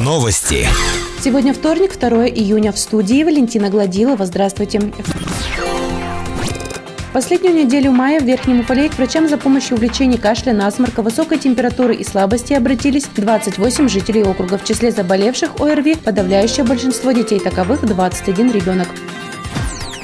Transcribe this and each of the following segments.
Новости. Сегодня вторник, 2 июня. В студии Валентина Гладилова. Здравствуйте. Последнюю неделю мая в Верхнем Уфалее к врачам за помощью в лечении кашля, насморка, высокой температуры и слабости обратились 28 жителей округа. В числе заболевших ОРВИ подавляющее большинство детей таковых 21 ребенок.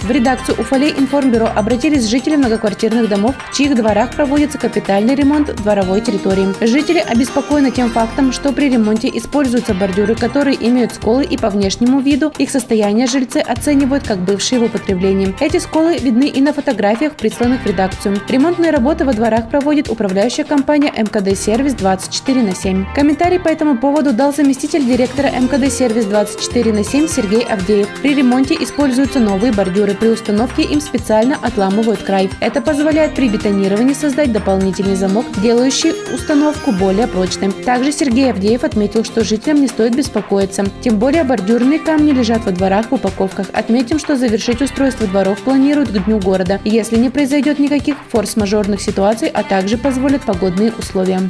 В редакцию Уфалей информбюро обратились жители многоквартирных домов, в чьих дворах проводится капитальный ремонт дворовой территории. Жители обеспокоены тем фактом, что при ремонте используются бордюры, которые имеют сколы и по внешнему виду их состояние жильцы оценивают как бывшие в употреблении. Эти сколы видны и на фотографиях, присланных в редакцию. Ремонтные работы во дворах проводит управляющая компания МКД «Сервис» 24 на 7. Комментарий по этому поводу дал заместитель директора МКД «Сервис» 24 на 7 Сергей Авдеев. При ремонте используются новые бордюры при установке им специально отламывают край. Это позволяет при бетонировании создать дополнительный замок, делающий установку более прочной. Также Сергей Авдеев отметил, что жителям не стоит беспокоиться. Тем более бордюрные камни лежат во дворах в упаковках. Отметим, что завершить устройство дворов планируют к Дню города, если не произойдет никаких форс-мажорных ситуаций, а также позволят погодные условия.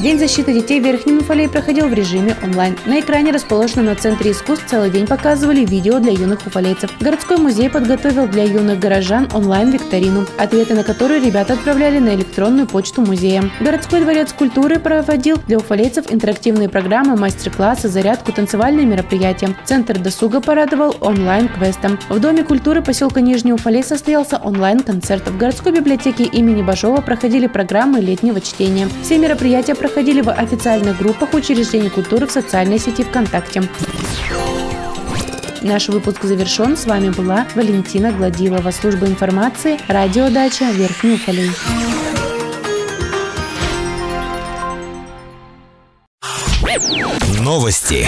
День защиты детей в Верхнем Уфалее проходил в режиме онлайн. На экране, расположенном на Центре искусств, целый день показывали видео для юных уфалейцев. Городской музей подготовил для юных горожан онлайн-викторину, ответы на которые ребята отправляли на электронную почту музея. Городской дворец культуры проводил для уфалейцев интерактивные программы, мастер-классы, зарядку, танцевальные мероприятия. Центр досуга порадовал онлайн-квестом. В Доме культуры поселка Нижний Уфалей состоялся онлайн-концерт. В городской библиотеке имени Бажова проходили программы летнего чтения. Все мероприятия проходили в официальных группах учреждений культуры в социальной сети ВКонтакте. Наш выпуск завершен. С вами была Валентина Гладилова, служба информации, радиодача Верхний Уфалей. Новости.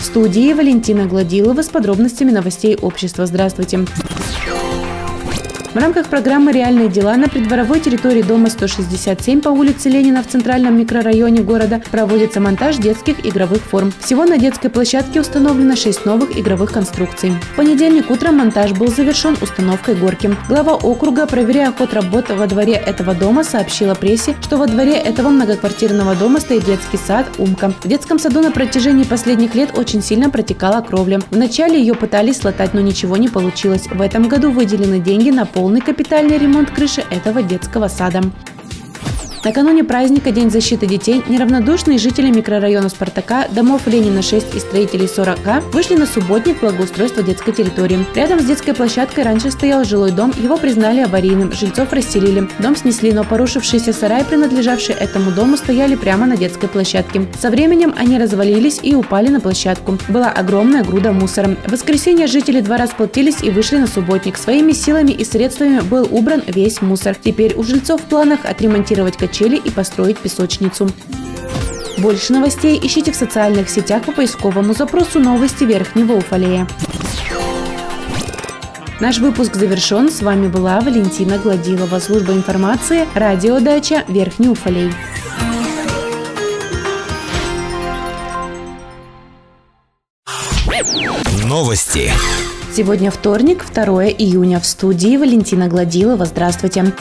В студии Валентина Гладилова с подробностями новостей общества. Здравствуйте. В рамках программы «Реальные дела» на придворовой территории дома 167 по улице Ленина в центральном микрорайоне города проводится монтаж детских игровых форм. Всего на детской площадке установлено 6 новых игровых конструкций. В понедельник утром монтаж был завершен установкой горки. Глава округа, проверяя ход работы во дворе этого дома, сообщила прессе, что во дворе этого многоквартирного дома стоит детский сад «Умка». В детском саду на протяжении последних лет очень сильно протекала кровля. Вначале ее пытались латать, но ничего не получилось. В этом году выделены деньги на полный капитальный ремонт крыши этого детского сада. Накануне праздника День защиты детей неравнодушные жители микрорайона Спартака, домов Ленина 6 и строителей 40 вышли на субботник благоустройства детской территории. Рядом с детской площадкой раньше стоял жилой дом, его признали аварийным, жильцов расселили. Дом снесли, но порушившийся сарай, принадлежавший этому дому, стояли прямо на детской площадке. Со временем они развалились и упали на площадку. Была огромная груда мусора. В воскресенье жители двора сплотились и вышли на субботник. Своими силами и средствами был убран весь мусор. Теперь у жильцов в планах отремонтировать качели и построить песочницу. Больше новостей ищите в социальных сетях по поисковому запросу «Новости Верхнего Уфалея». Наш выпуск завершен. С вами была Валентина Гладилова, служба информации, радиодача Верхний Уфалей. Новости. Сегодня вторник, 2 июня. В студии Валентина Гладилова. Здравствуйте.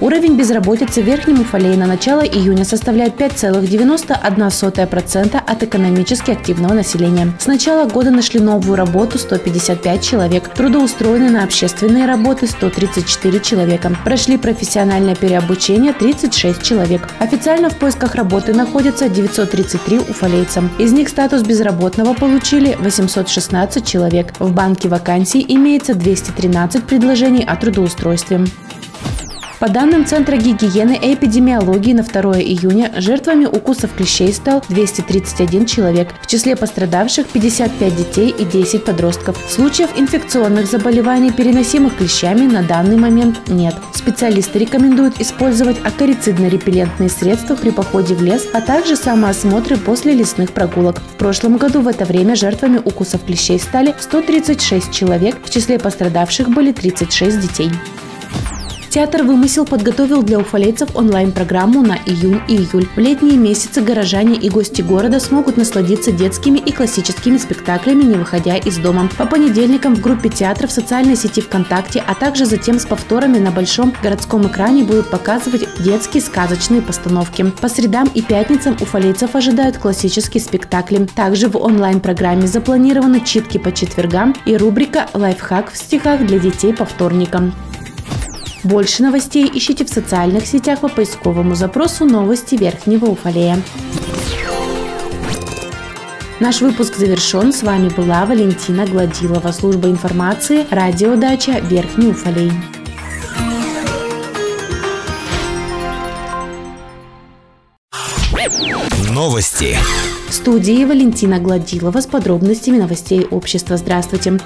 Уровень безработицы в Верхнем Уфалее на начало июня составляет 5,91% от экономически активного населения. С начала года нашли новую работу 155 человек, трудоустроены на общественные работы 134 человека, прошли профессиональное переобучение 36 человек. Официально в поисках работы находятся 933 уфалейца. Из них статус безработного получили 816 человек. В банке вакансий имеется 213 предложений о трудоустройстве. По данным Центра гигиены и эпидемиологии на 2 июня жертвами укусов клещей стал 231 человек. В числе пострадавших 55 детей и 10 подростков. Случаев инфекционных заболеваний, переносимых клещами, на данный момент нет. Специалисты рекомендуют использовать акарицидно-репеллентные средства при походе в лес, а также самоосмотры после лесных прогулок. В прошлом году в это время жертвами укусов клещей стали 136 человек, в числе пострадавших были 36 детей. Театр «Вымысел» подготовил для уфалейцев онлайн-программу на июнь и июль. В летние месяцы горожане и гости города смогут насладиться детскими и классическими спектаклями, не выходя из дома. По понедельникам в группе театра в социальной сети ВКонтакте, а также затем с повторами на большом городском экране будут показывать детские сказочные постановки. По средам и пятницам уфалейцев ожидают классические спектакли. Также в онлайн-программе запланированы читки по четвергам и рубрика «Лайфхак в стихах для детей по вторникам». Больше новостей ищите в социальных сетях по поисковому запросу «Новости Верхнего Уфалея». Наш выпуск завершен. С вами была Валентина Гладилова, служба информации, радиодача Верхний Уфалей. Новости. В студии Валентина Гладилова с подробностями новостей общества. Здравствуйте.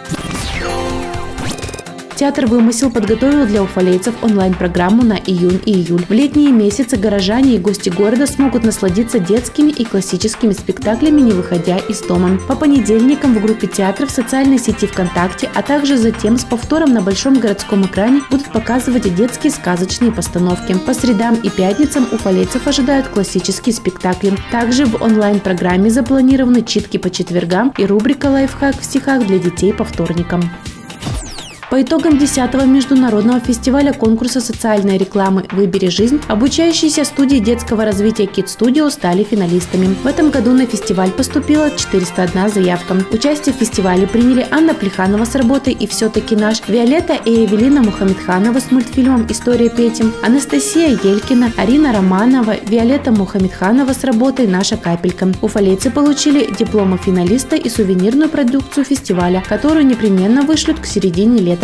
Театр «Вымысел» подготовил для уфалейцев онлайн-программу на июнь и июль. В летние месяцы горожане и гости города смогут насладиться детскими и классическими спектаклями, не выходя из дома. По понедельникам в группе театра в социальной сети ВКонтакте, а также затем с повтором на большом городском экране будут показывать детские сказочные постановки. По средам и пятницам уфалейцев ожидают классические спектакли. Также в онлайн-программе запланированы читки по четвергам и рубрика «Лайфхак в стихах» для детей по вторникам. По итогам 10-го международного фестиваля конкурса социальной рекламы «Выбери жизнь» обучающиеся студии детского развития Kid Studio стали финалистами. В этом году на фестиваль поступила 401 заявка. Участие в фестивале приняли Анна Плеханова с работой «И все-таки наш», Виолетта и Эвелина Мухаммедханова с мультфильмом «История Пети», Анастасия Елькина, Арина Романова, Виолетта Мухаммедханова с работой «Наша капелька». Уфалейцы получили дипломы финалиста и сувенирную продукцию фестиваля, которую непременно вышлют к середине лета